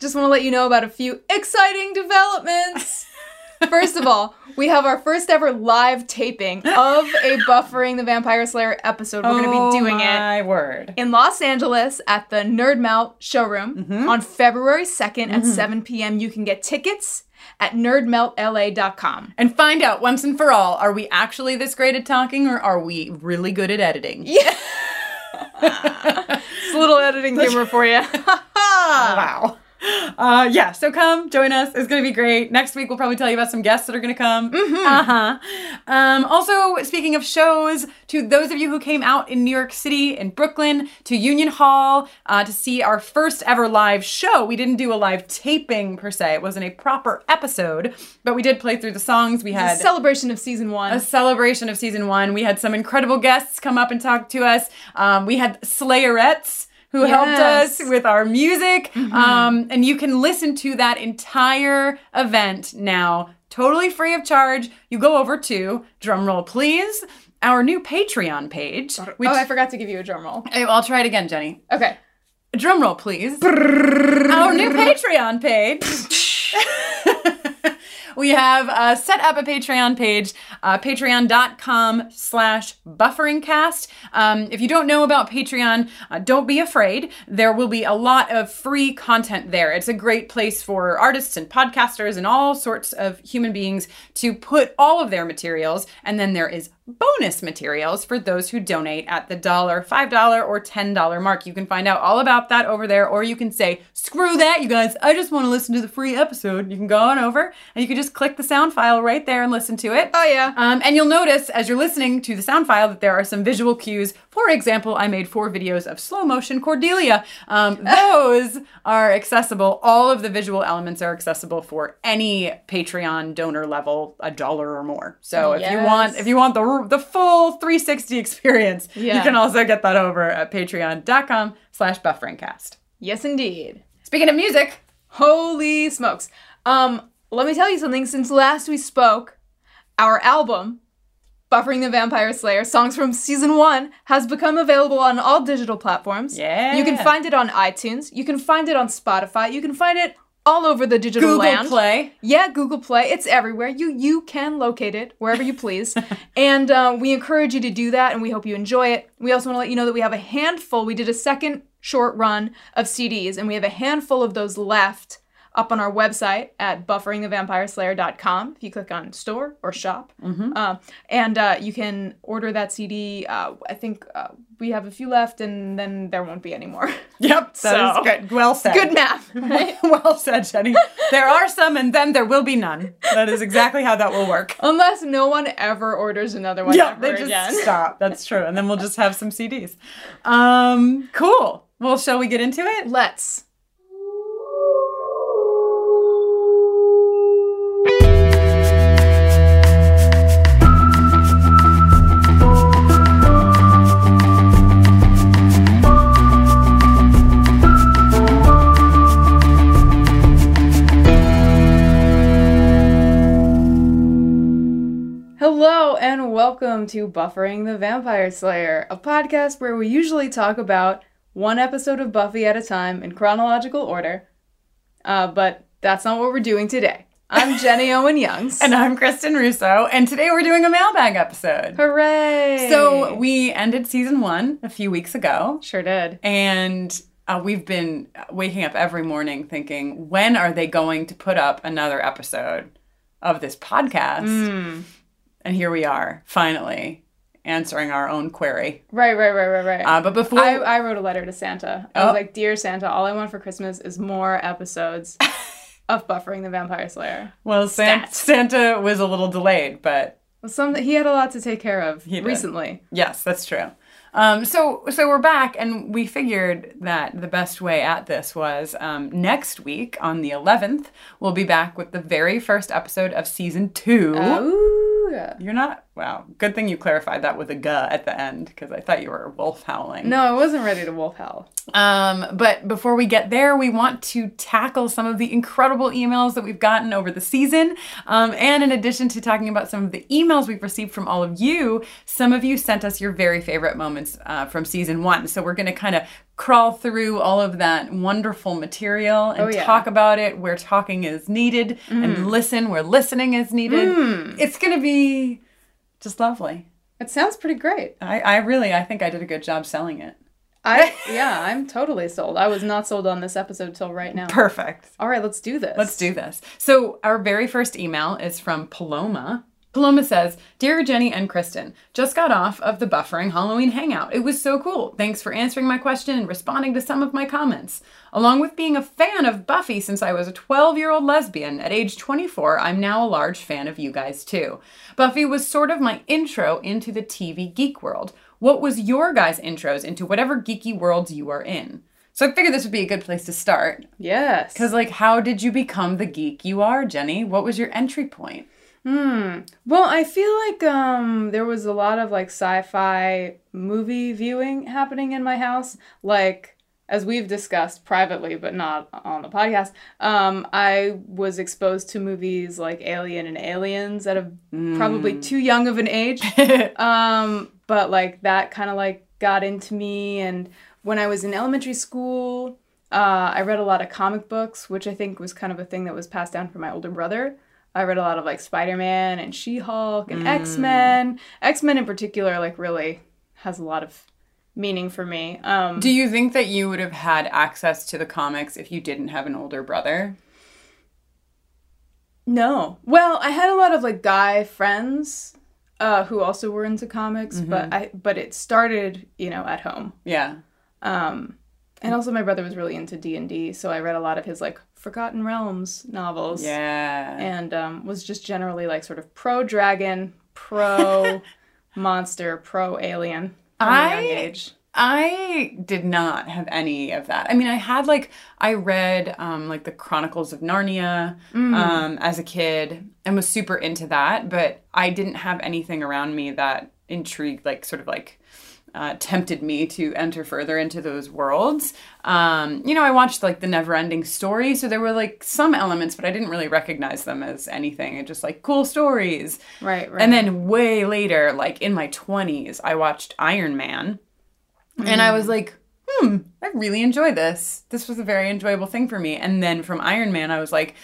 just want to let you know about a few exciting developments. First of all, we have our first ever live taping of a Buffering the Vampire Slayer episode. We're going to be oh doing it my word. in Los Angeles at the Nerd Melt showroom mm-hmm. on February 2nd at mm-hmm. 7 p.m. You can get tickets at nerdmeltla.com. And find out once and for all are we actually this great at talking or are we really good at editing? Yeah. it's a little editing humor for you. Wow. Uh, yeah, so come join us. It's going to be great. Next week, we'll probably tell you about some guests that are going to come. Uh huh. Um, also, speaking of shows, to those of you who came out in New York City, in Brooklyn, to Union Hall uh, to see our first ever live show, we didn't do a live taping per se. It wasn't a proper episode, but we did play through the songs. We had A celebration of season one. a celebration of season one. We had some incredible guests come up and talk to us. Um, we had Slayerettes who helped us with our music. Um, and you can listen to that entire event now, totally free of charge. You go over to, drumroll please, our new Patreon page. Which, oh, I forgot to give you a drum roll. I'll try it again, Jenny. Okay. Drumroll please. our new Patreon page. we have uh, set up a Patreon page, uh, patreon.com slash bufferingcast. Um, if you don't know about Patreon, uh, don't be afraid. There will be a lot of free content there. It's a great place for artists and podcasters and all sorts of human beings to put all of their materials. And then there is bonus materials for those who donate at the dollar, five dollar, or ten dollar mark. You can find out all about that over there, or you can say, "Screw that, you guys! I just want to listen to the free episode." You can go on over and you can just click the sound file right there and listen to it. Oh, yeah. Um, and you'll notice as you're listening to the sound file that there are some visual cues. For example, I made four videos of slow motion Cordelia. Um, those are accessible. All of the visual elements are accessible for any Patreon donor level, a dollar or more. So if you want, if you want the the full 360 experience, you can also get that over at patreon.com slash bufferingcast. Yes, indeed. Speaking of music, Holy smokes. Um, let me tell you something. Since last we spoke, our album, Buffering the Vampire Slayer, songs from season one, has become available on all digital platforms. Yeah. You can find it on iTunes. You can find it on Spotify. You can find it all over the digital Google land. Play. Yeah, Google Play. It's everywhere. You you can locate it wherever you please, and uh, we encourage you to do that. And we hope you enjoy it. We also want to let you know that we have a handful. We did a second short run of CDs, and we have a handful of those left up on our website at bufferingthevampireslayer.com. If you click on store or shop, um, and uh, you can order that CD. Uh, I think uh, we have a few left, and then there won't be any more. Yep, that So- is good. Well said. Good math, right? well said, Jenny. There are some, and then there will be none. That is exactly how that will work. Unless no one ever orders another one Yeah, they just again. stop. That's true, and then we'll just have some CDs. Um, cool. Well, shall we get into it? Let's. And welcome to Buffering the Vampire Slayer, a podcast where we usually talk about one episode of Buffy at a time in chronological order. Uh, but that's not what we're doing today. I'm Jenny Owen Youngs. And I'm Kristin Russo, and today we're doing a mailbag episode. Hooray! So we ended season one a few weeks ago, sure did. and uh, we've been waking up every morning thinking, when are they going to put up another episode of this podcast? Hmm. And here we are, finally answering our own query. Right, right, right, right, right. Uh, but before I, I wrote a letter to Santa. I Oh. was like, Dear Santa, all I want for Christmas is more episodes of Buffering the Vampire Slayer. well, San- Santa was a little delayed, but Some he had a lot to take care of recently. yes, that's true. Um, so so we're back, and we figured that the best way at this was um, next week on the 11th, we'll be back with the very first episode of season two. You're not. Wow. Good thing you clarified that with a guh at the end because I thought you were wolf howling. No, I wasn't ready to wolf howl. Um, but before we get there, we want to tackle some of the incredible emails that we've gotten over the season. Um, and in addition to talking about some of the emails we've received from all of you, some of you sent us your very favorite moments uh, from season one. So we're going to kind of crawl through all of that wonderful material and Oh, yeah. talk about it where talking is needed and listen where listening is needed. It's going to be just lovely. It sounds pretty great. I, I really, I think I did a good job selling it. I yeah, I'm totally sold. I was not sold on this episode till right now. Perfect. All right, let's do this. Let's do this. So, our very first email is from Paloma. Paloma says, Dear Jenny and Kristin, just got off of the buffering Halloween hangout. It was so cool. Thanks for answering my question and responding to some of my comments. Along with being a fan of Buffy since I was a 12 year old lesbian, at age 24, I'm now a large fan of you guys too. Buffy was sort of my intro into the TV geek world. What was your guys' intros into whatever geeky worlds you are in? So I figured this would be a good place to start. Yes. Because, like, how did you become the geek you are, Jenny? What was your entry point? Hmm. Well, I feel like um there was a lot of like sci-fi movie viewing happening in my house. Like as we've discussed privately, but not on the podcast, um, I was exposed to movies like Alien and Aliens at a probably too young of an age. um, but like that kind of like got into me. And when I was in elementary school, uh, I read a lot of comic books, which I think was kind of a thing that was passed down from my older brother. I read a lot of like Spider Man and She Hulk and X Men. X Men in particular, like really has a lot of meaning for me. Um, Do you think that you would have had access to the comics if you didn't have an older brother? no, well, I had a lot of like guy friends uh, who also were into comics, but I but it started you know at home. Yeah. Um, and also my brother was really into D and D, so I read a lot of his like Forgotten Realms novels. Yeah. and um, was just generally like sort of pro dragon, pro monster, pro alien I- young age. I did not have any of that. I mean, I had like I read um, like the Chronicles of Narnia um, as a kid and was super into that, but I didn't have anything around me that intrigued, like sort of like uh, tempted me to enter further into those worlds. Um, you know, I watched like the Never-Ending Story, so there were like some elements, but I didn't really recognize them as anything. It just like cool stories. Right, right. And then way later, like in my 20s, I watched Iron Man. And I was like, hmm, I really enjoy this. This was a very enjoyable thing for me. And then from Iron Man, I was like,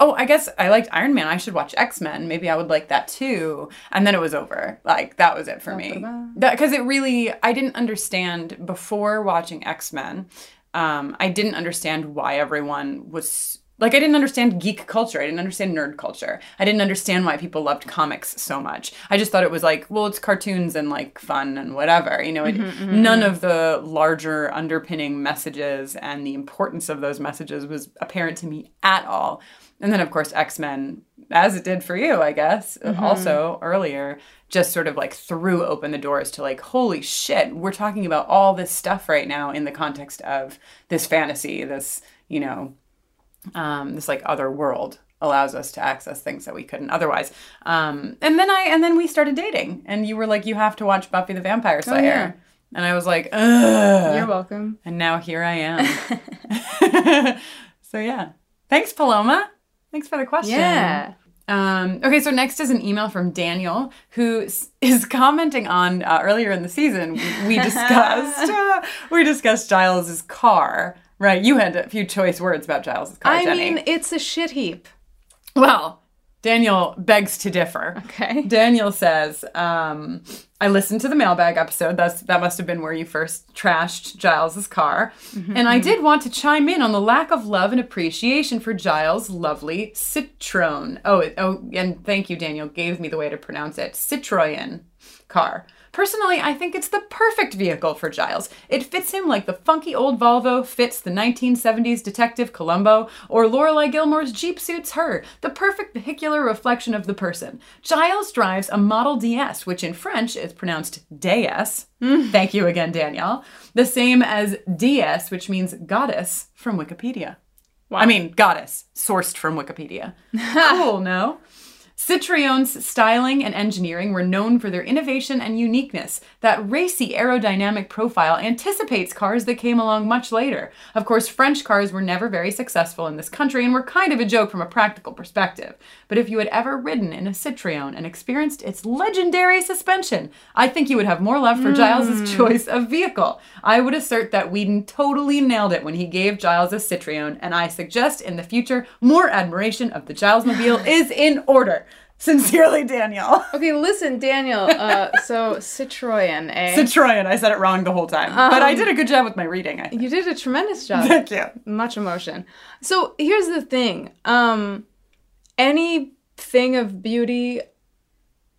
oh, I guess I liked Iron Man. I should watch X Men. Maybe I would like that too. And then it was over. Like, that was it for me. Because it really, I didn't understand before watching X Men, um, I didn't understand why everyone was. Like, I didn't understand geek culture. I didn't understand nerd culture. I didn't understand why people loved comics so much. I just thought it was like, well, it's cartoons and like fun and whatever. You know, it, mm-hmm, mm-hmm, none mm-hmm. of the larger underpinning messages and the importance of those messages was apparent to me at all. And then, of course, X Men, as it did for you, I guess, also earlier, just sort of like threw open the doors to like, holy shit, we're talking about all this stuff right now in the context of this fantasy, this, you know, um, this like other world allows us to access things that we couldn't otherwise. Um, and then I and then we started dating, and you were like, you have to watch Buffy the Vampire Slayer, yeah. and I was like, ugh. You're welcome. And now here I am. so yeah, thanks Paloma. Thanks for the question. Yeah. Um, okay, so next is an email from Daniel who is commenting on uh, earlier in the season we- we discussed uh, we discussed Giles's car. Right, you had a few choice words about Giles's car. I Jenny. mean, it's a shit heap. well, Daniel begs to differ. Okay. Daniel says, um, I listened to the mailbag episode. That's that must have been where you first trashed Giles's car. and I did want to chime in on the lack of love and appreciation for Giles' lovely Citroen. Oh, oh, and thank you, Daniel, gave me the way to pronounce it. Citroen car. Personally, I think it's the perfect vehicle for Giles. It fits him like the funky old Volvo fits the 1970s Detective Columbo, or Lorelai Gilmore's Jeep suits her, the perfect vehicular reflection of the person. Giles drives a Model DS, which in French is pronounced DS. Hmm. Thank you again, Danielle. The same as DS, which means goddess from Wikipedia. I mean, goddess, sourced from Wikipedia. cool, no? Citroen's styling and engineering were known for their innovation and uniqueness. That racy aerodynamic profile anticipates cars that came along much later. Of course, French cars were never very successful in this country and were kind of a joke from a practical perspective. But if you had ever ridden in a Citroen and experienced its legendary suspension, I think you would have more love for Giles's hmm. choice of vehicle. I would assert that Whedon totally nailed it when he gave Giles a Citroen, and I suggest in the future more admiration of the Gilesmobile is in order. Sincerely, Danielle. Okay, listen, Daniel. Uh, so Citroen, eh? Citroen. I said it wrong the whole time, but I did a good job with my reading. You did a tremendous job. Thank you. Much emotion. So here's the thing. Um, anything of beauty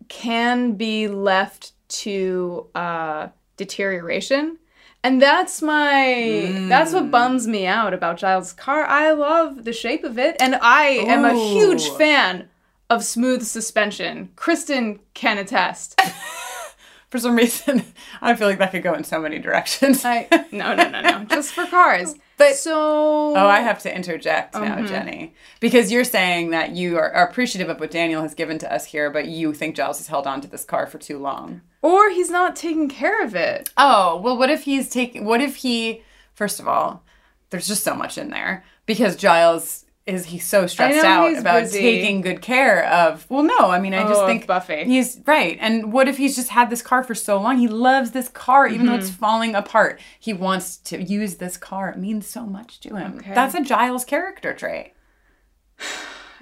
can be left to uh, deterioration. And that's my that's what bums me out about Giles' car. I love the shape of it, and I am a huge Ooh. fan of smooth suspension. Kristin can attest. For some reason, I feel like that could go in so many directions. I no no no no just for cars. But- so Oh, I have to interject now, mm-hmm. Jenny, because you're saying that you are, are appreciative of what Daniel has given to us here, but you think Giles has held on to this car for too long. or he's not taking care of it. Oh, well, what if he's taking, what if he, first of all, there's just so much in there because Giles is, he so stressed out about busy. taking good care of, well, no, I mean, I just Oh, think Buffy. he's right. And what if he's just had this car for so long? He loves this car, even though it's Mm-hmm. falling apart. He wants to use this car. It means so much to him. Okay. That's a Giles character trait.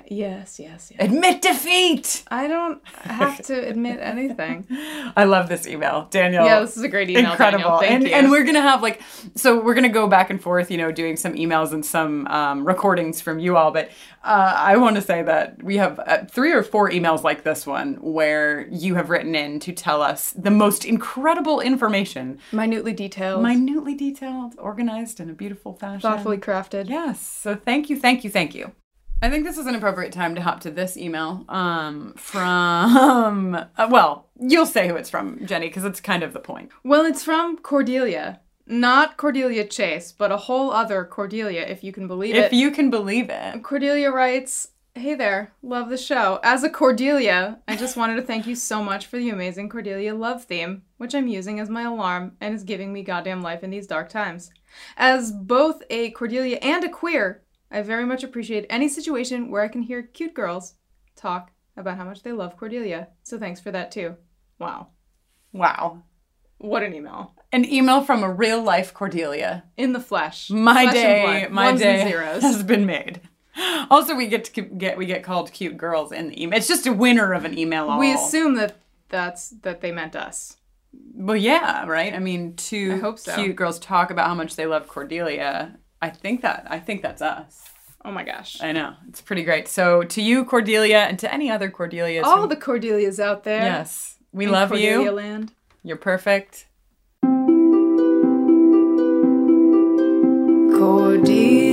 Yes, yes, yes. Admit defeat. I don't have to admit anything. I love this email, Daniel. Yeah, this is a great email. Incredible, Daniel. Thank and you. and we're gonna have like so we're gonna go back and forth, you know, doing some emails and some um, recordings from you all. But uh, I want to say that we have uh, three or four emails like this one where you have written in to tell us the most incredible information, minutely detailed, minutely detailed, organized in a beautiful fashion, thoughtfully crafted. Yes. So thank you, thank you, thank you. I think this is an appropriate time to hop to this email um, from, uh, well, you'll say who it's from, Jenny, because it's kind of the point. Well, it's from Cordelia, not Cordelia Chase, but a whole other Cordelia, if you can believe it. If you can believe it. Cordelia writes, Hey there, love the show. As a Cordelia, I just wanted to thank you so much for the amazing Cordelia love theme, which I'm using as my alarm and is giving me goddamn life in these dark times. As both a Cordelia and a queer, I very much appreciate any situation where I can hear cute girls talk about how much they love Cordelia. So thanks for that too. Wow. Wow. What an email. An email from a real life Cordelia. In the flesh. My Flesh and day, my Ones day has been made. Also, we get to get we get called cute girls in the email. It's just a winner of an email. All. We assume that that's that they meant us. Well, yeah, right. I mean, two I hope so. cute girls talk about how much they love Cordelia. I think that I think that's us. Oh my gosh. I know. It's pretty great. So to you, Cordelia, and to any other Cordelias. All who- the Cordelias out there. Yes. We in love Cordelia you. Land. You're perfect. Cordelia,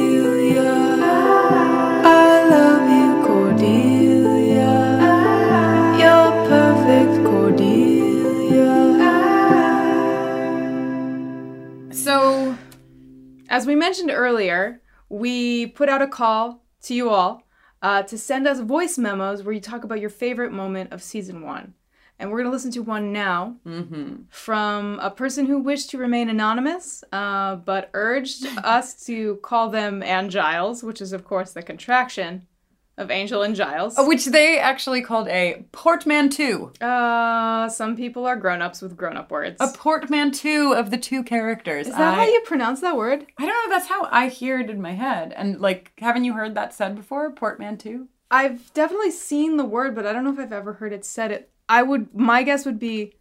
as we mentioned earlier, we put out a call to you all uh, to send us voice memos where you talk about your favorite moment of season one. And we're going to listen to one now from a person who wished to remain anonymous, uh, but urged us to call them Ann Giles, which is, of course, the contraction of Angel and Giles. Which they actually called a portmanteau. Uh, some people are grown ups with grown up words. A portmanteau of the two characters. is that I, how you pronounce that word? I don't know. That's how I hear it in my head. And like, haven't you heard that said before? Portmanteau. I've definitely seen the word, but I don't know if I've ever heard it said. It. I would. My guess would be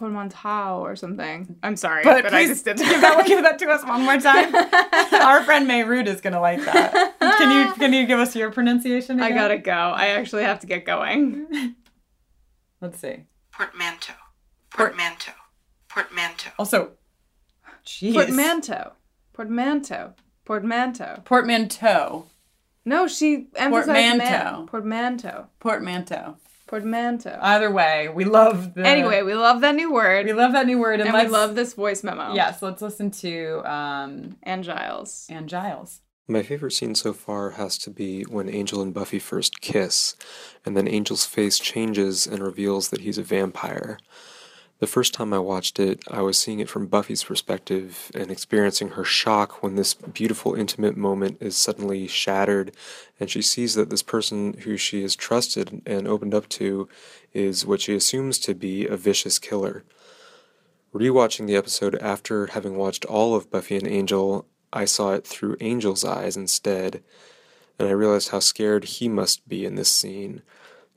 portmont portmanteau or something. I'm sorry, But, but, I please just did give that give that to us one more time. Our friend Mayrood is gonna like that. Can you can you give us your pronunciation? I gotta go. I actually have to get going. Let's see. portmanteau, portmanteau, portmanteau. Also, jeez. Portmanteau. Portmanteau. Portmanteau. Portmanteau. No, she emphasized Portmanteau. man. Portmanteau. Portmanteau. Portmanteau. Either way, we love the. anyway, we love that new word. we love that new word, and, and we love this voice memo. Yes, let's listen to um, And Giles. Anne Giles. My favorite scene so far has to be when Angel and Buffy first kiss, and then Angel's face changes and reveals that he's a vampire. The first time I watched it, I was seeing it from Buffy's perspective and experiencing her shock when this beautiful, intimate moment is suddenly shattered, and she sees that this person who she has trusted and opened up to is what she assumes to be a vicious killer. Rewatching the episode after having watched all of Buffy and Angel, I saw it through Angel's eyes instead, and I realized how scared he must be in this scene.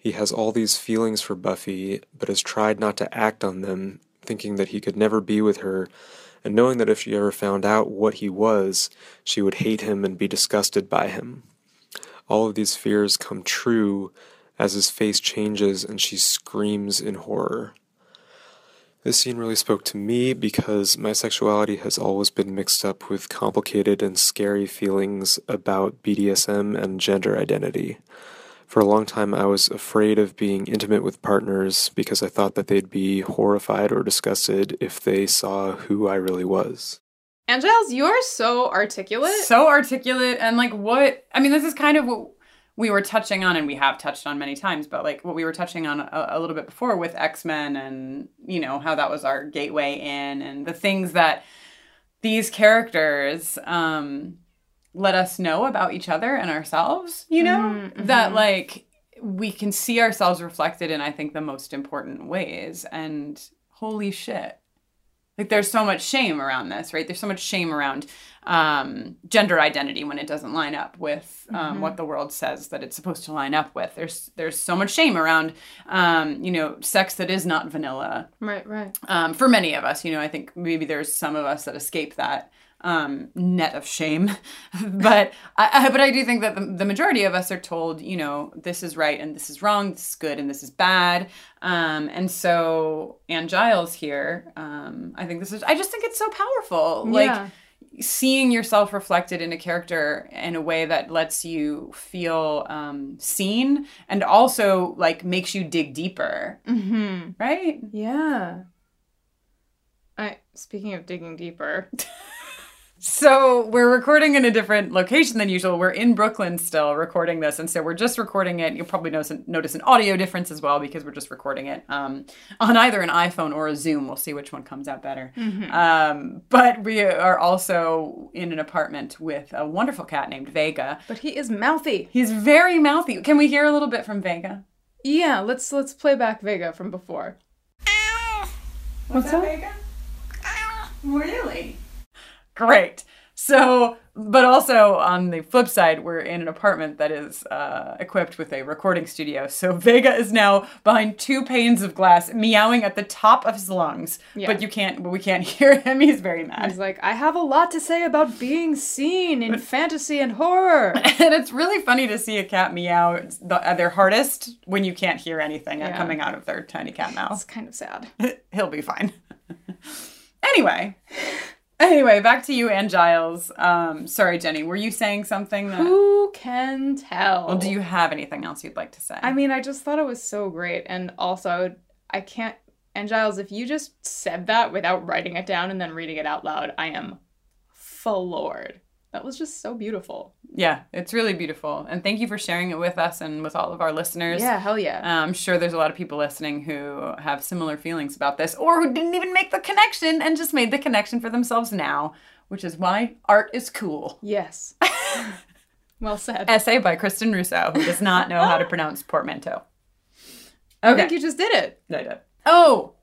He has all these feelings for Buffy, but has tried not to act on them, thinking that he could never be with her, and knowing that if she ever found out what he was, she would hate him and be disgusted by him. All of these fears come true as his face changes and she screams in horror. This scene really spoke to me because my sexuality has always been mixed up with complicated and scary feelings about BDSM and gender identity. For a long time, I was afraid of being intimate with partners because I thought that they'd be horrified or disgusted if they saw who I really was. And Giles, you're so articulate. So articulate and like what I mean, this is kind of what we were touching on, and we have touched on many times, but like what we were touching on a, a little bit before with X Men, and you know how that was our gateway in, and the things that these characters um, let us know about each other and ourselves. You know? That like we can see ourselves reflected in I think the most important ways, and holy shit, like there's so much shame around this right? There's so much shame around um, gender identity when it doesn't line up with um, what the world says that it's supposed to line up with. There's there's so much shame around um, you know sex that is not vanilla. Right, right. um, for many of us you know i think maybe there's some of us that escape that um, net of shame but I, I but i do think that the, the majority of us are told you know this is right and this is wrong this is good and this is bad um, and so Anne Giles here um, i think this is i just think it's so powerful like Yeah. seeing yourself reflected in a character in a way that lets you feel um, seen and also like makes you dig deeper Mm-hmm. right Yeah. I speaking of digging deeper. So we're recording in a different location than usual. We're in Brooklyn still recording this, and so we're just recording it. You'll probably notice, notice an audio difference as well because we're just recording it um, on either an iPhone or a Zoom. We'll see which one comes out better. Um, but we are also in an apartment with a wonderful cat named Vega. But he is mouthy. He's very mouthy. Can we hear a little bit from Vega? Yeah, let's let's play back Vega from before. What's that, Vega? Really? Great. So, but also on the flip side, we're in an apartment that is uh, equipped with a recording studio. So Vega is now behind two panes of glass, meowing at the top of his lungs. Yeah. But you can't. But we can't hear him. He's very mad. He's like, I have a lot to say about being seen in fantasy and horror. and it's really funny to see a cat meow at their hardest when you can't hear anything Yeah. coming out of their tiny cat mouth. It's kind of sad. He'll be fine. anyway. Anyway, back to you and Giles. Um, sorry, Jenny, were you saying something that Who can tell? Well, do you have anything else you'd like to say? I mean, I just thought it was so great, and also I can't. And Giles, if you just said that without writing it down and then reading it out loud, I am floored. That was just so beautiful. yeah, it's really beautiful. And thank you for sharing it with us and with all of our listeners. Yeah, hell yeah. Uh, I'm sure there's a lot of people listening who have similar feelings about this or who didn't even make the connection and just made the connection for themselves now, which is why art is cool. yes. well said. Essay by Kristin Russo, who does not know how to pronounce portmanteau. I Okay. think you just did it. I did. Oh,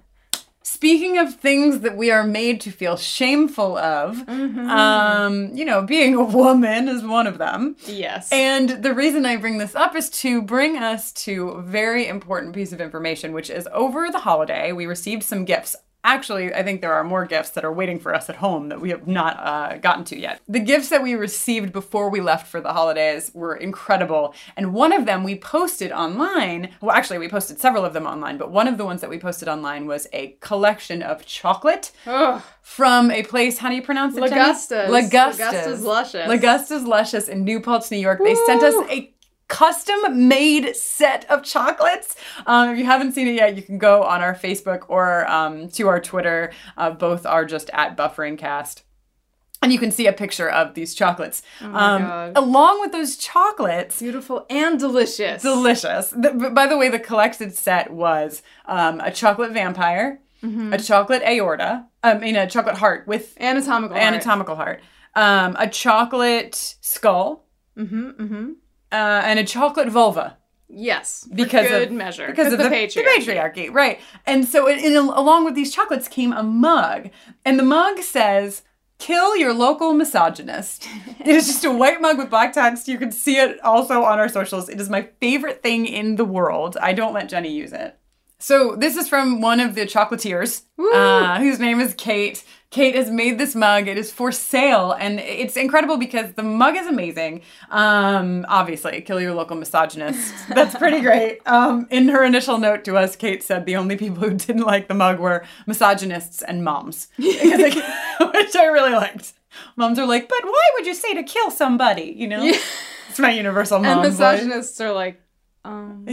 speaking of things that we are made to feel shameful of, um, you know, being a woman is one of them. Yes. And the reason I bring this up is to bring us to a very important piece of information, which is over the holiday, we received some gifts. Actually, I think there are more gifts that are waiting for us at home that we have not uh, gotten to yet. The gifts that we received before we left for the holidays were incredible. And one of them we posted online. Well, actually, we posted several of them online, but one of the ones that we posted online was a collection of chocolate Ugh. from a place. How do you pronounce it? Jenny? Lagusta's. Lagusta's. Lagusta's Luscious. Lagusta's Luscious in New Paltz, New York. They sent us a custom made set of chocolates. Um, if you haven't seen it yet, you can go on our Facebook or um, to our Twitter. Uh, both are just at BufferingCast. And you can see a picture of these chocolates. um, God. along with those chocolates, Beautiful and delicious. delicious. The, by the way, the collected set was um, a chocolate vampire, a chocolate aorta, I mean a chocolate heart with Anatomical. anatomical heart, um, a chocolate skull, Mm-hmm. Mm-hmm. Uh, and a chocolate vulva Yes. because good of measure. because of the, patriarchy. the patriarchy, right? And so, it, in, along with these chocolates came a mug, and the mug says. Kill your local misogynist. it is just a white mug with black text. You can see it also on our socials. It is my favorite thing in the world. I don't let Jenny use it. So this is from one of the chocolatiers, uh, whose name is Kate. Kate has made this mug. It is for sale, and it's incredible because the mug is amazing. Um, obviously, kill your local misogynist. That's pretty great. Um, in her initial note to us, Kate said the only people who didn't like the mug were misogynists and moms, I- which I really liked. Moms are like, but why would you say to kill somebody? You know, it's my universal mom. And voice. misogynists are like, um,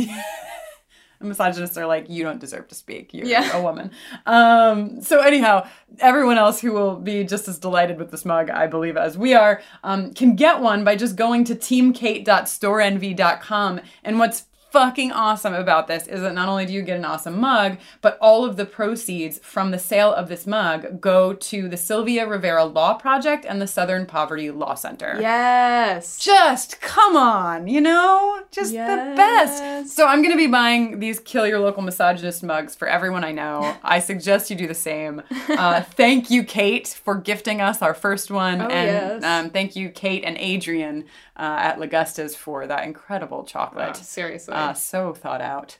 And misogynists are like, you don't deserve to speak. You're Yeah. a woman. Um, so anyhow, everyone else who will be just as delighted with this mug, I believe, as we are, um, can get one by just going to teamkate.storeenvy.com. And what's fucking awesome about this is that not only do you get an awesome mug, but all of the proceeds from the sale of this mug go to the Sylvia Rivera Law Project and the Southern Poverty Law Center yes. just come on, you know? Just the best. So I'm going to be buying these kill your local misogynist mugs for everyone I know. I suggest you do the same. Uh, thank you, Kate, for gifting us our first one. Oh, and yes. um, thank you, Kate and Adrian uh, at Lagusta's for that incredible Oh, chocolate. seriously. Uh, so thought out,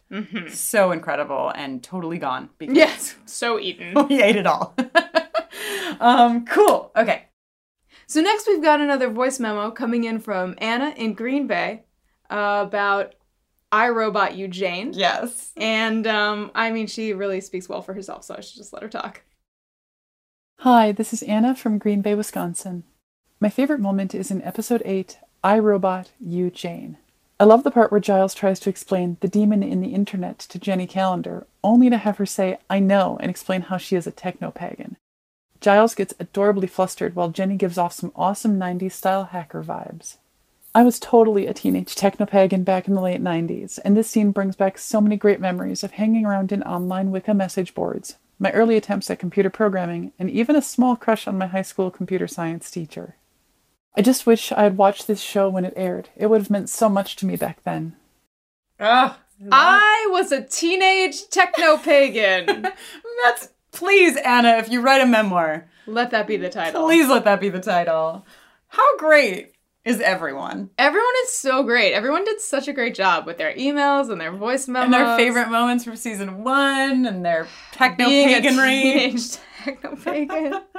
so incredible, and totally gone because yes. So eaten. we ate it all. um, cool. Okay. So next we've got another voice memo coming in from Anna in Green Bay uh, about I Robot You Jane. Yes. And um, I mean, she really speaks well for herself, so I should just let her talk. Hi, this is Anna from Green Bay, Wisconsin. My favorite moment is in episode 8, I Robot, You Jane. I love the part where Giles tries to explain the demon in the internet to Jenny Calendar, only to have her say, I know, and explain how she is a techno pagan. Giles gets adorably flustered while Jenny gives off some awesome 90s style hacker vibes. I was totally a teenage techno pagan back in the late 90s, and this scene brings back so many great memories of hanging around in online Wicca message boards, my early attempts at computer programming, and even a small crush on my high school computer science teacher. I just wish I had watched this show when it aired. It would have meant so much to me back then. Ah, I was a teenage techno pagan. That's please, Anna, if you write a memoir, let that be the title. please let that be the title. How great is everyone? Everyone is so great. Everyone did such a great job with their emails and their voice memos. And their favorite moments from season one and their techno being a paganry. techno pagan.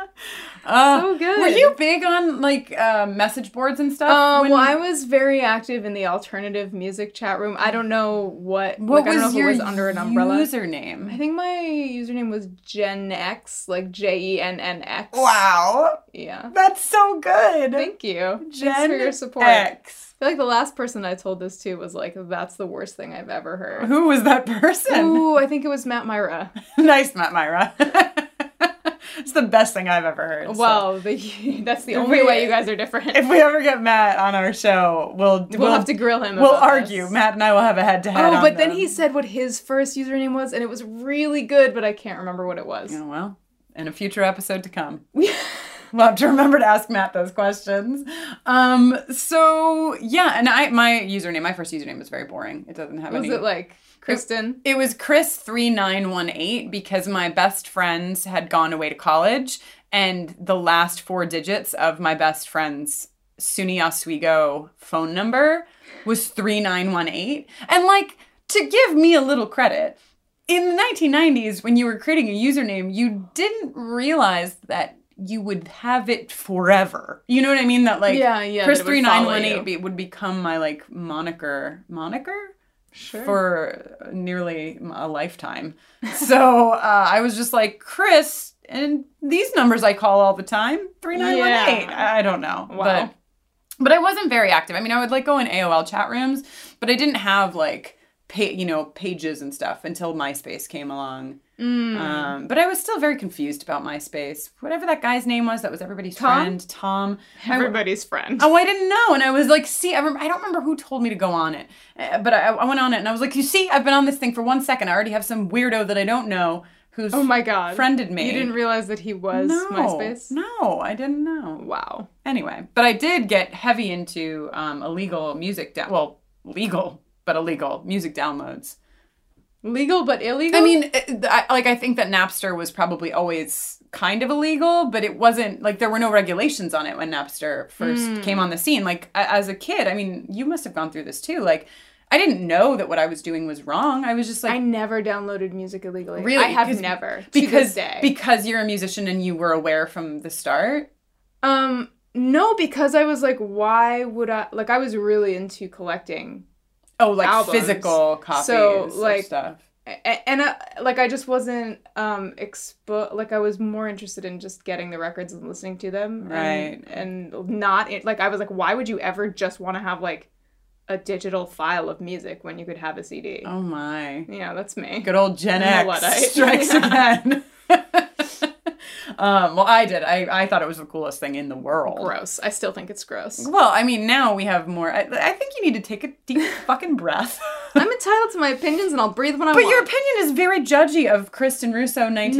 Uh, So good. Were you big on like uh, message boards and stuff? Um, when- well, I was very active in the alternative music chat room. I don't know what. what like, I don't know was your was under an umbrella. username? I think my username was Gen X, like J E N N X. Wow, Yeah. that's so good. Thank you. Thanks for your support. X. I feel like the last person I told this to was like, "That's the worst thing I've ever heard." Who was that person? Ooh, I think it was Matt Mira. nice, Matt Mira. It's the best thing I've ever heard. so. Well, the, that's the only we- way you guys are different. if we ever get Matt on our show, we'll we'll, have to grill him. we'll argue. this. Matt and I will have a head to head. Oh, but then he said what his first username was, and it was really good, but I can't remember what it was. Oh, well, in a future episode to come. We'll have to remember to ask Matt those questions. Um, so yeah, and I my username, my first username was very boring. It doesn't have was any it like Kristin? It was Chris3918 because my best friends had gone away to college and the last four digits of my best friend's SUNY Oswego phone number was 3918. And like to give me a little credit, in the 1990s, when you were creating a username, you didn't realize that you would have it forever. You know what I mean? That like Yeah, yeah, Chris3918 would three nine follow one you. eight be- would become my like moniker moniker Sure. for nearly a lifetime. So uh, I was just like Chris, and these numbers I call all the time three nine one eight. Yeah. I don't know, Wow. but but I wasn't very active. I mean, I would like go in AOL chat rooms, but I didn't have like pa- you know pages and stuff until MySpace came along. Mm. Um, but I was still very confused about MySpace. Whatever that guy's name was, that was everybody's Tom? friend, Tom. I- Everybody's friend. Oh, I didn't know, and I was like, "See, I, remember, I don't remember who told me to go on it, Uh, but I, I went on it, and I was like, you see, I've been on this thing for one second. I already have some weirdo that I don't know who's Oh my god. friended me. You didn't realize that he was no, MySpace? No, I didn't know. Wow. Anyway, but I did get heavy into um, illegal music. Da- well, legal, but illegal music downloads. Legal but illegal? I mean, I, like I think that Napster was probably always kind of illegal, but it wasn't like there were no regulations on it when Napster first Hmm. came on the scene. Like as a kid, I mean, you must have gone through this too. Like I didn't know that what I was doing was wrong. I was just like I never downloaded music illegally. Really? I have never. to because this day. because you're a musician and you were aware from the start. um no, because I was like, why would I like I was really into collecting Oh, like Albums. physical copies So, like, stuff. And I, like I just wasn't um expo like I was more interested in just getting the records and listening to them Right. and, and not it like I was like why would you ever just want to have like a digital file of music when you could have a CD Oh my. yeah that's me Good old Gen X strikes again. um, well, I did. I, I thought it was the coolest thing in the world. gross I still think it's gross Well, I mean, now we have more. I, I think you need to take a deep fucking breath. I'm entitled to my opinions and I'll breathe when I but want But your opinion is very judgy of Kristin Russo 1998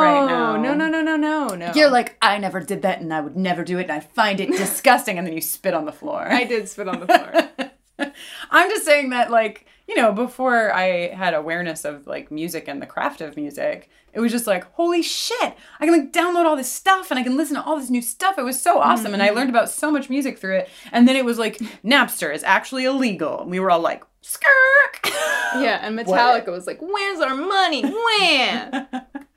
right now. no no no no no no You're like, I never did that and I would never do it and I find it disgusting. And then you spit on the floor. I did spit on the floor I'm just saying that, like, you know, before I had awareness of like music and the craft of music, it was just like, holy shit, I can like download all this stuff and I can listen to all this new stuff. It was so awesome. And I mm-hmm. learned about so much music through it. And then it was like, Napster is actually illegal. And we were all like, skirk. yeah and Metallica was like where's our money when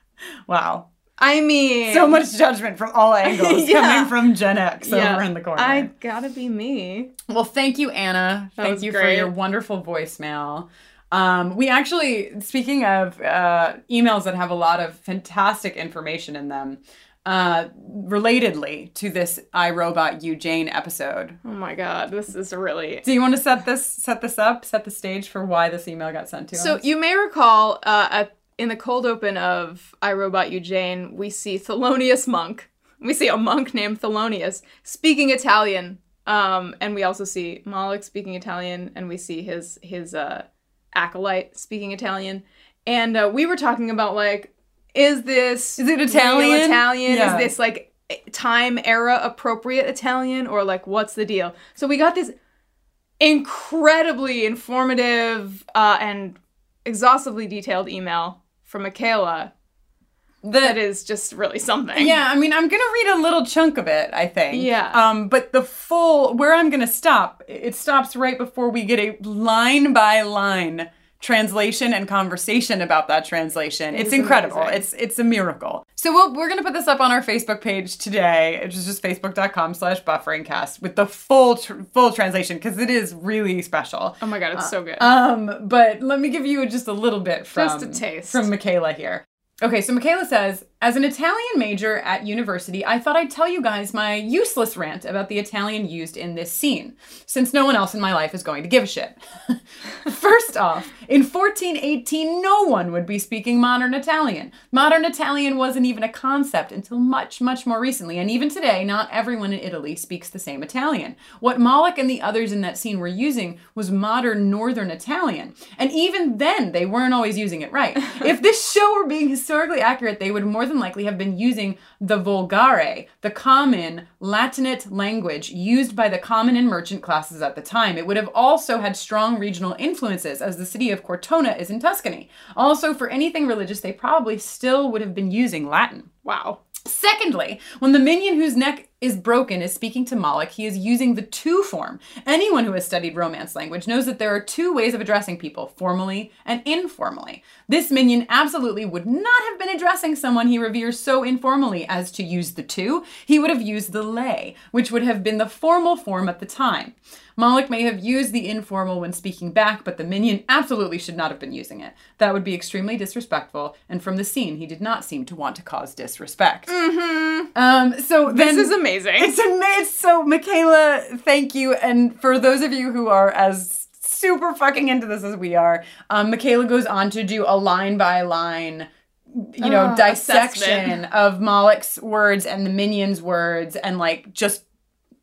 wow. I mean So much judgment from all angles Yeah. coming from Gen X Yeah. over in the corner. I gotta be me. Well, thank you, Anna. That thank was you for your wonderful voicemail. Um, we actually, speaking of uh, emails that have a lot of fantastic information in them, uh, relatedly to this I Robot You Jane episode. Oh my god, this is really. Do you want to set this set this up, set the stage for why this email got sent to So us? So you may recall uh, at, in the cold open of I Robot You Jane, we see Thelonious Monk. We see a monk named Thelonious speaking Italian, um, and we also see Moloch speaking Italian, and we see his his uh, acolyte speaking Italian. And uh, we were talking about like, is this Is it Italian? Italian? Yeah. Is this like time era appropriate Italian, or like what's the deal? So we got this incredibly informative uh, and exhaustively detailed email from Michaela that is just really something. Yeah, I mean, I'm gonna read a little chunk of it. I think. Yeah. Um, but the full where I'm gonna stop, it stops right before we get a line by line translation and conversation about that translation. it's is incredible. amazing. It's it's a miracle. So we'll, we're gonna put this up on our Facebook page today, which is just facebook.com/slash bufferingcast with the full tr- full translation because it is really special. Oh my god, it's so good. Um, but let me give you just a little bit from Just a taste. from Michaela here. Okay, so Michaela says, as an Italian major at university, I thought I'd tell you guys my useless rant about the Italian used in this scene, since no one else in my life is going to give a shit. First off, in 1418, no one would be speaking modern Italian. Modern Italian wasn't even a concept until much, much more recently, and even today, not everyone in Italy speaks the same Italian. What Moloch and the others in that scene were using was modern Northern Italian, and even then, they weren't always using it right. if this show were being historically accurate, they would more than likely have been using the Vulgare, the common Latinate language used by the common and merchant classes at the time. It would have also had strong regional influences, as the city of Cortona is in Tuscany. Also, for anything religious, they probably still would have been using Latin. wow. Secondly, when the minion whose neck is broken is speaking to Moloch, he is using the tu form. Anyone who has studied Romance language knows that there are two ways of addressing people, formally and informally. This minion absolutely would not have been addressing someone he reveres so informally as to use the tu. He would have used the Lei, which would have been the formal form at the time. Moloch may have used the informal when speaking back, but the minion absolutely should not have been using it. That would be extremely disrespectful, and from the scene, he did not seem to want to cause disrespect. Mm-hmm. Um, so then, This is amazing. It's amazing. So, Michaela, thank you. And for those of you who are as super fucking into this as we are, um, Michaela goes on to do a line by line, you know, Oh, dissection assessment. of Moloch's words and the minions' words, and like just.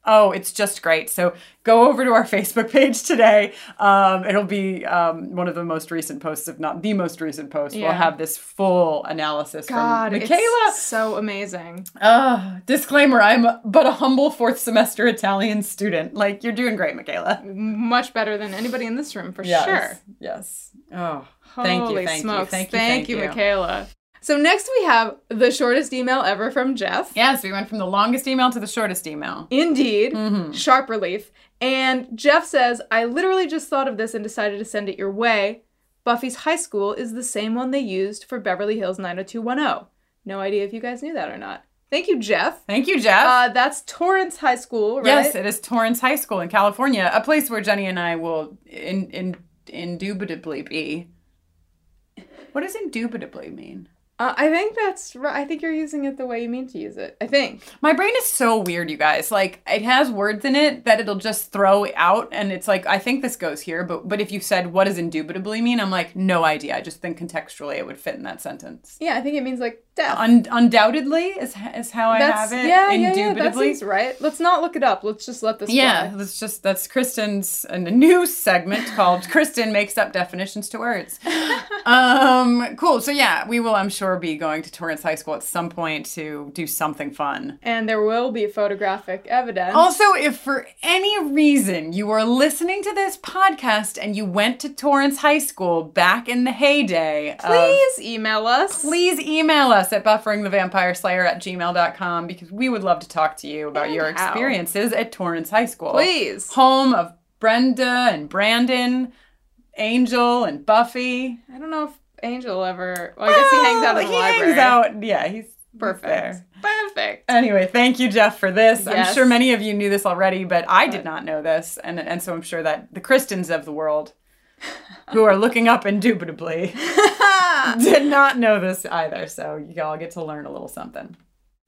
Oh, it's just great. So go over to our Facebook page today. Um, it'll be um, one of the most recent posts, if not the most recent post. We'll have this full analysis God, from Michaela. it's so amazing. Uh, disclaimer, I'm but a humble fourth semester Italian student. Like, you're doing great, Michaela. Much better than anybody in this room for Yes. sure. Yes. Oh, thank Holy you. Thank smokes. you. Thank you. Thank you, Michaela. So next we have the shortest email ever from Jeff. Yes, we went from the longest email to the shortest email. Indeed. Mm-hmm. Sharp relief. And Jeff says, I literally just thought of this and decided to send it your way. Buffy's high school is the same one they used for Beverly Hills 90210. No idea if you guys knew that or not. Thank you, Jeff. Thank you, Jeff. Uh, that's Torrance High School, right? Yes, it is Torrance High School in California, a place where Jenny and I will in, in, indubitably be. What does indubitably mean? Uh, I think that's right. I think you're using it the way you mean to use it. I think. My brain is so weird, you guys. Like it has words in it that it'll just throw out, and it's like I think this goes here, but but if you said what does indubitably mean, I'm like no idea. I just think contextually it would fit in that sentence. Yeah, I think it means like death. Un- undoubtedly is is how I that's have it. yeah, yeah, yeah. That indubitably. seems right. Let's not look it up. Let's just let this. Yeah, fly. that's just that's Kristin's a new segment called Kristin makes up definitions to words. um, cool. So yeah, we will, I'm sure, be going to Torrance High School at some point to do something fun. And there will be photographic evidence. Also, if for any reason you are listening to this podcast and you went to Torrance High School back in the heyday, of- please email us. please email us at bufferingthevampireslayer at gmail.com because we would love to talk to you about And your how. experiences at Torrance High School. Please. Home of Brenda and Brandon, Angel and Buffy. I don't know if Angel ever. Well, I guess he hangs out in the he library. hangs out. Yeah, he's he's Perfect. there. Perfect. Anyway, thank you, Jeff, for this. Yes. I'm sure many of you knew this already, but I did not know this, and and so I'm sure that the Kristins of the world, who are looking up indubitably, did not know this either. So you all get to learn a little something.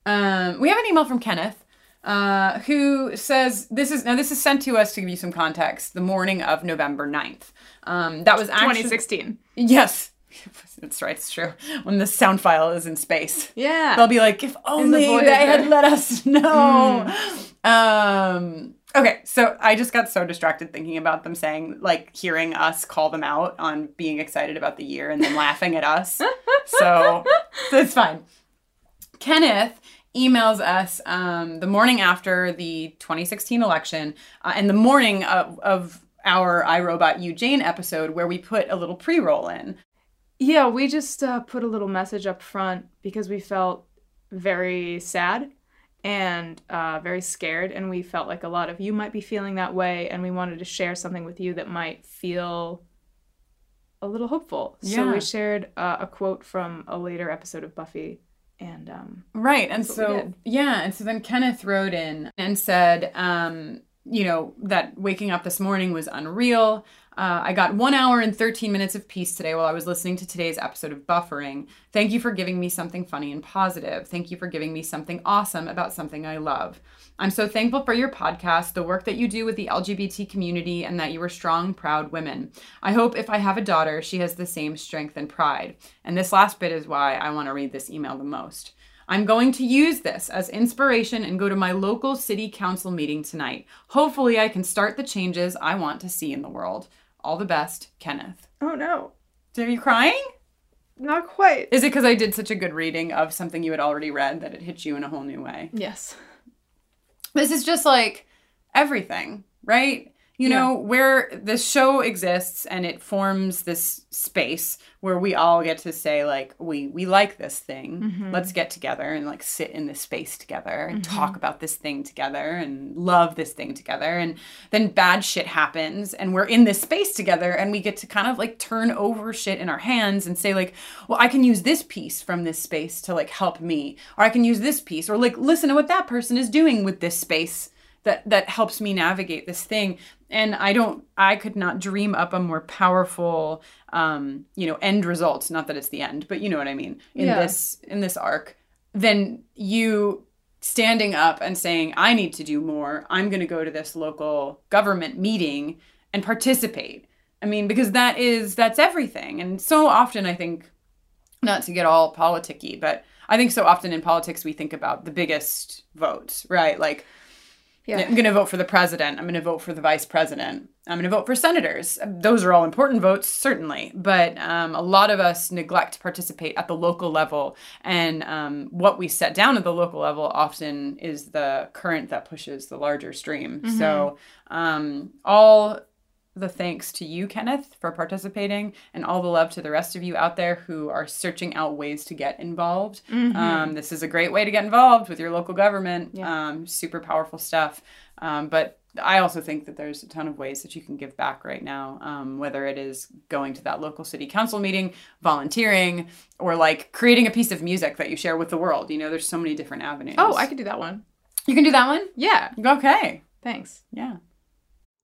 Um, we have an email from Kenneth. Uh, who says this is now this is sent to us to give you some context the morning of November 9th. Um, that was actually 2016. Yes. That's right, it's true. When the sound file is in space. Yeah. They'll be like, if only Voyager. they had let us know. Um, okay, so I just got so distracted thinking about them saying, like, hearing us call them out on being excited about the year and then laughing at us. So it's fine. Kenneth emails us um, the morning after the 2016 election uh, and the morning of, of our I Robot You Jane episode where we put a little pre-roll in. Yeah, we just uh, put a little message up front because we felt very sad and uh, very scared, and we felt like a lot of you might be feeling that way, and we wanted to share something with you that might feel a little hopeful. Yeah. So we shared uh, a quote from a later episode of Buffy, and um, Right. And That's what we so, yeah. And so then Kenneth wrote in and said, um, you know, that waking up this morning was unreal. Uh, I got one hour and 13 minutes of peace today while I was listening to today's episode of Buffering. Thank you for giving me something funny and positive. Thank you for giving me something awesome about something I love. I'm so thankful for your podcast, the work that you do with the LGBT community, and that you are strong, proud women. I hope if I have a daughter, she has the same strength and pride. And this last bit is why I want to read this email the most. I'm going to use this as inspiration and go to my local city council meeting tonight. Hopefully, I can start the changes I want to see in the world. All the best, Kenneth. oh no, Are you crying? not quite. Is it because I did such a good reading of something you had already read that it hit you in a whole new way? Yes. This is just like everything, right? You know, where the show exists and it forms this space where we all get to say like we we like this thing. Mm-hmm. Let's get together and like sit in this space together and talk about this thing together and love this thing together. And then bad shit happens and we're in this space together and we get to kind of like turn over shit in our hands and say like, well, I can use this piece from this space to like help me. Or I can use this piece. Or like listen to what that person is doing with this space that that helps me navigate this thing and i don't i could not dream up a more powerful um you know end result not that it's the end but you know what i mean in Yeah. this in this arc than you standing up and saying i need to do more i'm going to go to this local government meeting and participate i mean because that is that's everything and so often i think not to get all politicky, but I think so often in politics we think about the biggest votes, right? Like, Yeah. I'm going to vote for the president. I'm going to vote for the vice president. I'm going to vote for senators. Those are all important votes, certainly. But um, a lot of us neglect to participate at the local level. And um, what we set down at the local level often is the current that pushes the larger stream. So, um, all the thanks to you, Kenneth, for participating, and all the love to the rest of you out there who are searching out ways to get involved. Um, this is a great way to get involved with your local government. Um, super powerful stuff. Um, but I also think that there's a ton of ways that you can give back right now, um, whether it is going to that local city council meeting, volunteering, or like creating a piece of music that you share with the world. You know, there's so many different avenues. Oh, I could do that one. You can do that one? Yeah. Okay. Thanks. Yeah.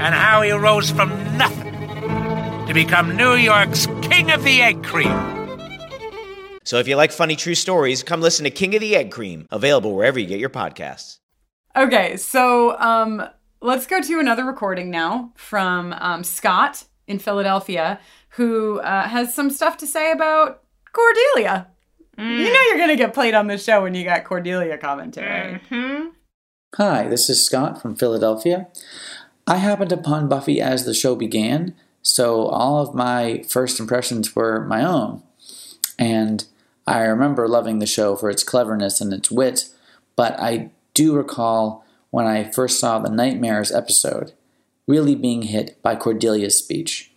and how he rose from nothing to become New York's King of the Egg Cream. So if you like funny true stories, come listen to King of the Egg Cream, available wherever you get your podcasts. Okay, so um, let's go to another recording now from um, Scott in Philadelphia, who uh, has some stuff to say about Cordelia. You know you're gonna get played on the show when you got Cordelia commentary. Hi, this is Scott from Philadelphia. I happened upon Buffy as the show began, so all of my first impressions were my own. And I remember loving the show for its cleverness and its wit, but I do recall when I first saw the Nightmares episode. really being hit by Cordelia's speech.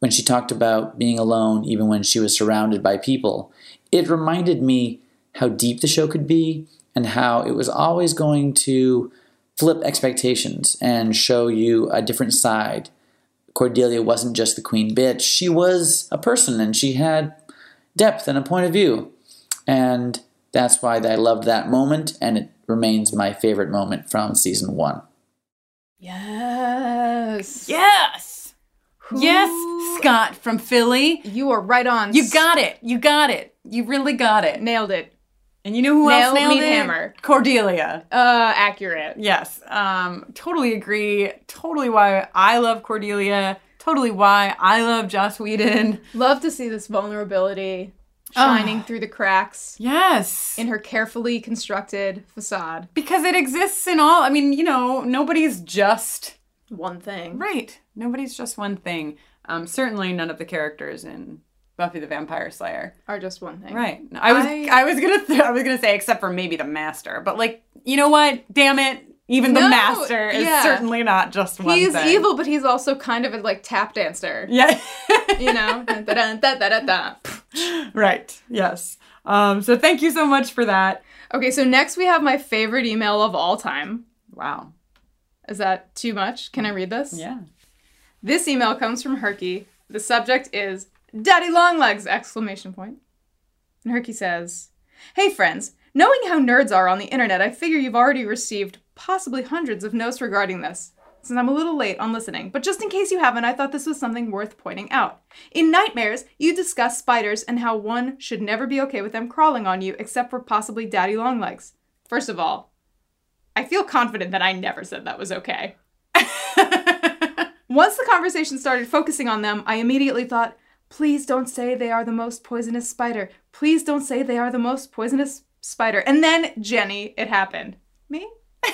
When she talked about being alone even when she was surrounded by people, it reminded me how deep the show could be and how it was always going to flip expectations and show you a different side. Cordelia wasn't just the queen bitch, she was a person and she had depth and a point of view. And that's why I loved that moment, and it remains my favorite moment from season one. Yes. Yes. Yes, Scott from Philly. You are right on. You got it. You got it. You really got it. Nailed it. And you know who Nail, else nailed it? hammer. Cordelia. Uh, accurate. Yes. Um, totally agree. Totally why I love Cordelia. Totally why I love Joss Whedon. Love to see this vulnerability shining through the cracks Yes. in her carefully constructed facade. Because it exists in all. I mean, you know, nobody's just One thing. right. Nobody's just one thing. Um, certainly none of the characters in Buffy the Vampire Slayer. Are just one thing. Right. I was I- I, was gonna th- I was gonna say except for maybe the master, but like you know what? Damn it! Even the No, master is yeah. certainly not just one He's thing. evil, but he's also kind of a like tap dancer. Yeah. You know? Right. Yes. Um. So thank you so much for that. Okay, so next we have my favorite email of all time. Wow. Is that too much? Can I read this? Yeah. This email comes from Herky. The subject is Daddy Longlegs! Exclamation point. And Herky says, Hey friends, knowing how nerds are on the internet, I figure you've already received possibly hundreds of notes regarding this. Since I'm a little late on listening, but just in case you haven't, I thought this was something worth pointing out. In Nightmares, you discuss spiders and how one should never be okay with them crawling on you except for possibly daddy longlegs. First of all, I feel confident that I never said that was okay. Once the conversation started focusing on them, I immediately thought, please don't say they are the most poisonous spider. Please don't say they are the most poisonous spider. And then, Jenny, it happened. Me?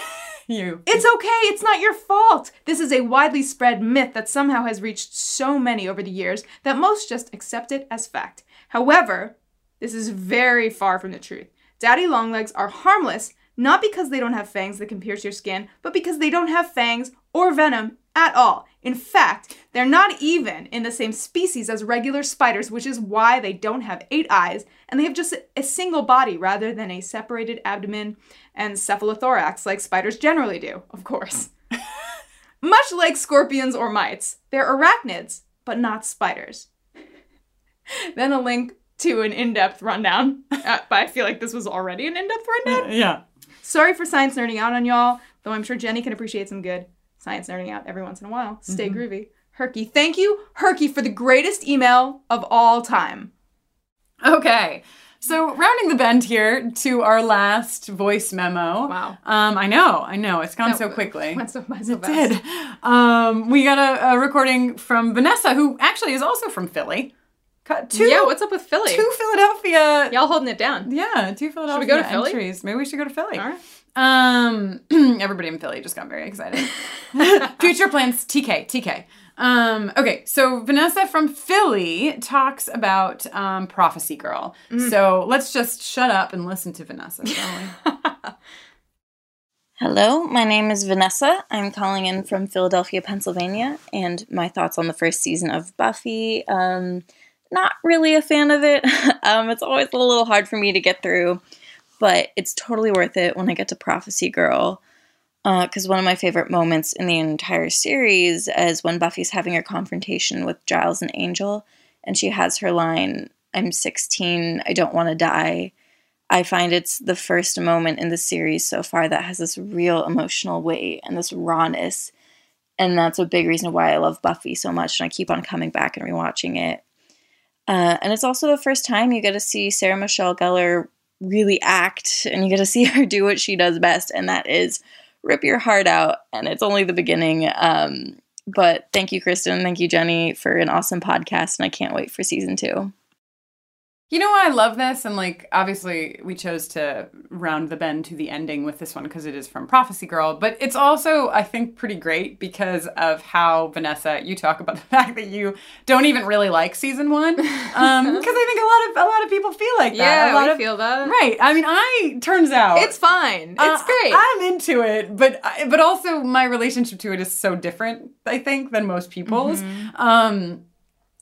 You. It's okay, it's not your fault. This is a widely spread myth that somehow has reached so many over the years that most just accept it as fact. However, this is very far from the truth. Daddy longlegs are harmless not because they don't have fangs that can pierce your skin, but because they don't have fangs or venom at all. In fact, they're not even in the same species as regular spiders, which is why they don't have eight eyes and they have just a single body rather than a separated abdomen and cephalothorax like spiders generally do, of course. Much like scorpions or mites, they're arachnids, but not spiders. then a link to an in depth rundown, uh, but I feel like this was already an in depth rundown. Yeah. Sorry for science nerding out on y'all, though I'm sure Jenny can appreciate some good science nerding out every once in a while. Stay Mhm. groovy. Herky, thank you, Herky, for the greatest email of all time. Okay. So rounding the bend here to our last voice memo. Wow. Um, I know, I know, it's gone That so quickly. Went so, by so It fast. did. Um, we got a, a recording from Vanessa, who actually is also from Philly. Cut two, yeah, what's up with Philly? two Philadelphia. Y'all holding it down. Yeah, two Philadelphia We should go to Philly? entries. Maybe we should go to Philly. All right. Um, everybody in Philly just got very excited. Future plans, TK, TK. Um, okay, so Vanessa from Philly talks about um, Prophecy Girl. Mm. So let's just shut up and listen to Vanessa. Hello, my name is Vanessa. I'm calling in from Philadelphia, Pennsylvania, and my thoughts on the first season of Buffy. Um, not really a fan of it. um, it's always a little hard for me to get through, but it's totally worth it when I get to Prophecy Girl. Because one of my favorite moments in the entire series is when Buffy's having her confrontation with Giles and Angel, and she has her line, I'm 16, I don't want to die. I find it's the first moment in the series so far that has this real emotional weight and this rawness. And that's a big reason why I love Buffy so much and I keep on coming back and rewatching it. Uh, and it's also the first time you get to see Sarah Michelle Gellar really act and you get to see her do what she does best, and that is rip your heart out. And it's only the beginning. Um, but thank you, Kristin. Thank you, Jenny, for an awesome podcast. And I can't wait for season two. You know why I love this? And like, obviously, we chose to round the bend to the ending with this one because it is from Prophecy Girl. But it's also, I think, pretty great because of how Vanessa, you talk about the fact that you don't even really like season one. Um, because I think a lot of a lot of people feel like that. Yeah, a lot we of, feel that. Right. I mean, I turns out It's fine. It's uh, great. I'm into it, but I- but also my relationship to it is so different. I think than most people's. Mm-hmm. Um,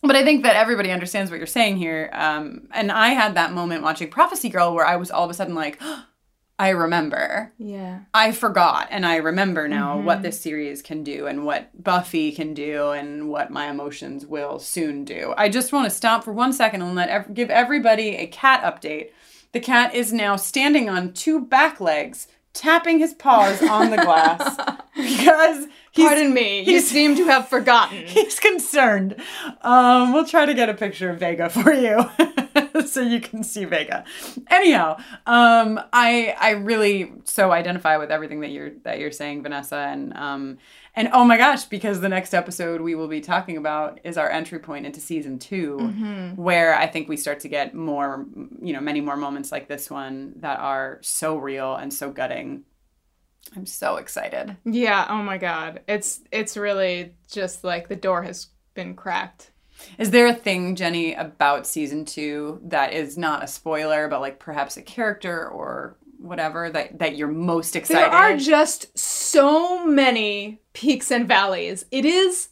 but I think that everybody understands what you're saying here. Um, and I had that moment watching Prophecy Girl where I was all of a sudden like, I remember. yeah. I forgot and I remember now Mhm. what this series can do and what Buffy can do and what my emotions will soon do. I just want to stop for one second and let ev- give everybody a cat update. The cat is now standing on two back legs, tapping his paws on the glass because Pardon me. You seem to have forgotten. He's concerned. Um, we'll try to get a picture of Vega for you so you can see Vega. Anyhow, um, I I really so identify with everything that you're that you're saying, Vanessa, and um, and oh my gosh, because the next episode we will be talking about is our entry point into season 2 Mhm. where I think we start to get more, you know, many more moments like this one that are so real and so gutting. I'm so excited. Yeah, oh my god. It's it's really just like the door has been cracked. Is there a thing, Jenny, about season two that is not a spoiler, but like perhaps a character or whatever that, that you're most excited? There are just so many peaks and valleys. It is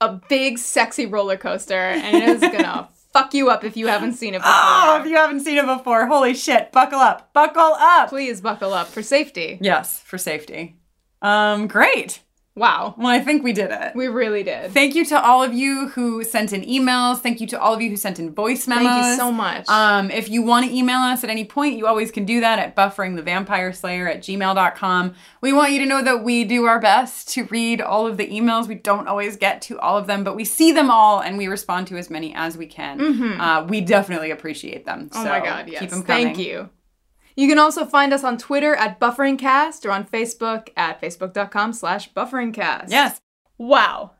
a big sexy roller coaster and it is gonna fuck you up if you haven't seen it before. Oh, if you haven't seen it before, holy shit, buckle up. Buckle up. Please buckle up for safety. Yes, for safety. Um, great. Wow. Well, I think we did it. We really did. Thank you to all of you who sent in emails. Thank you to all of you who sent in voice memos. Thank you so much. Um, if you want to email us at any point, you always can do that at bufferingthevampireslayer at gmail.com. We want you to know that we do our best to read all of the emails. We don't always get to all of them, but we see them all and we respond to as many as we can. Mhm. Uh, we definitely appreciate them. Oh so my god, yes. Keep them coming. Thank you. You can also find us on Twitter at BufferingCast or on Facebook at facebook.com slash BufferingCast. Yes. Wow.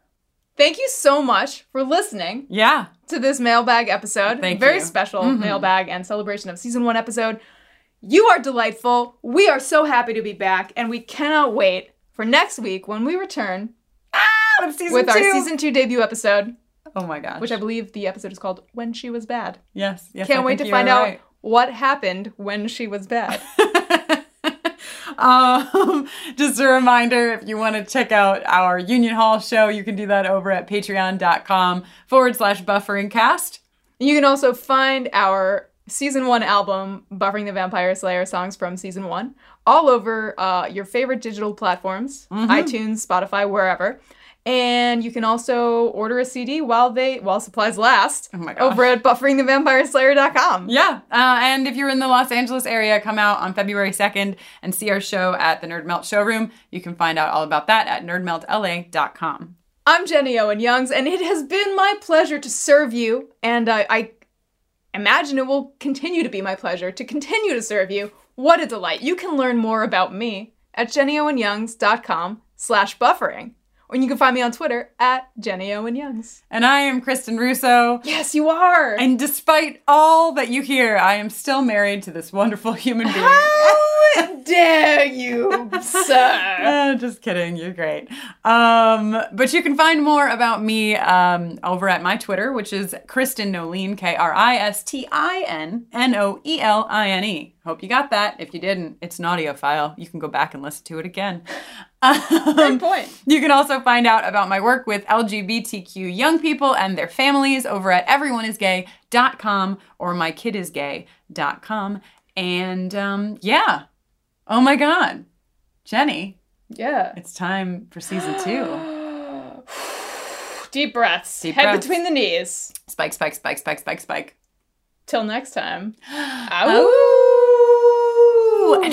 Thank you so much for listening Yeah. to this mailbag episode. Thank Very you. special Mhm. mailbag and celebration of season one episode. You are delightful. We are so happy to be back, and we cannot wait for next week when we return With season with our two. season two debut episode, Oh my gosh. which I believe the episode is called When She Was Bad. yes. Yes. Can't I wait to find are out right. What happened when she was bad. Um, just a reminder if you want to check out our Union Hall show, you can do that over at patreon.com forward slash buffering cast. You can also find our season one album, Buffering the Vampire Slayer songs from season one, all over uh, your favorite digital platforms, Mhm. iTunes, Spotify, wherever. And you can also order a CD while they while supplies last Oh my gosh. over at bufferingthevampireslayer.com. Yeah. Uh, and if you're in the Los Angeles area, come out on February 2nd and see our show at the Nerd Melt Showroom. You can find out all about that at nerdmeltla.com. I'm Jenny Owen Youngs, and it has been my pleasure to serve you, and I, I imagine it will continue to be my pleasure to continue to serve you. What a delight. You can learn more about me at jennyowenyoungs.com slash buffering. Or you can find me on Twitter at Jenny Owen Youngs. And I am Kristin Russo. Yes, you are. And despite all that you hear, I am still married to this wonderful human being. How dare you, sir? Uh, just kidding. You're great. Um, but you can find more about me um, over at my Twitter, which is Kristin Noeline, K R I S T I N N O E L I N E. Hope you got that. If you didn't, it's an audio file. You can go back and listen to it again. Great point. You can also find out about my work with LGBTQ young people and their families over at everyoneisgay.com or mykidisgay.com. And um, yeah. Oh my God. Jenny, Yeah. it's time for season two. Deep breaths. Deep Head breaths. between the knees. Spike, spike, spike, spike, spike, spike. Till next time. Ooh, and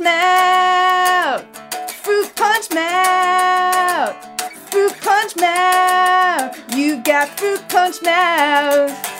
Mouth. Fruit punch mouth. Fruit punch mouth. You got fruit punch mouth.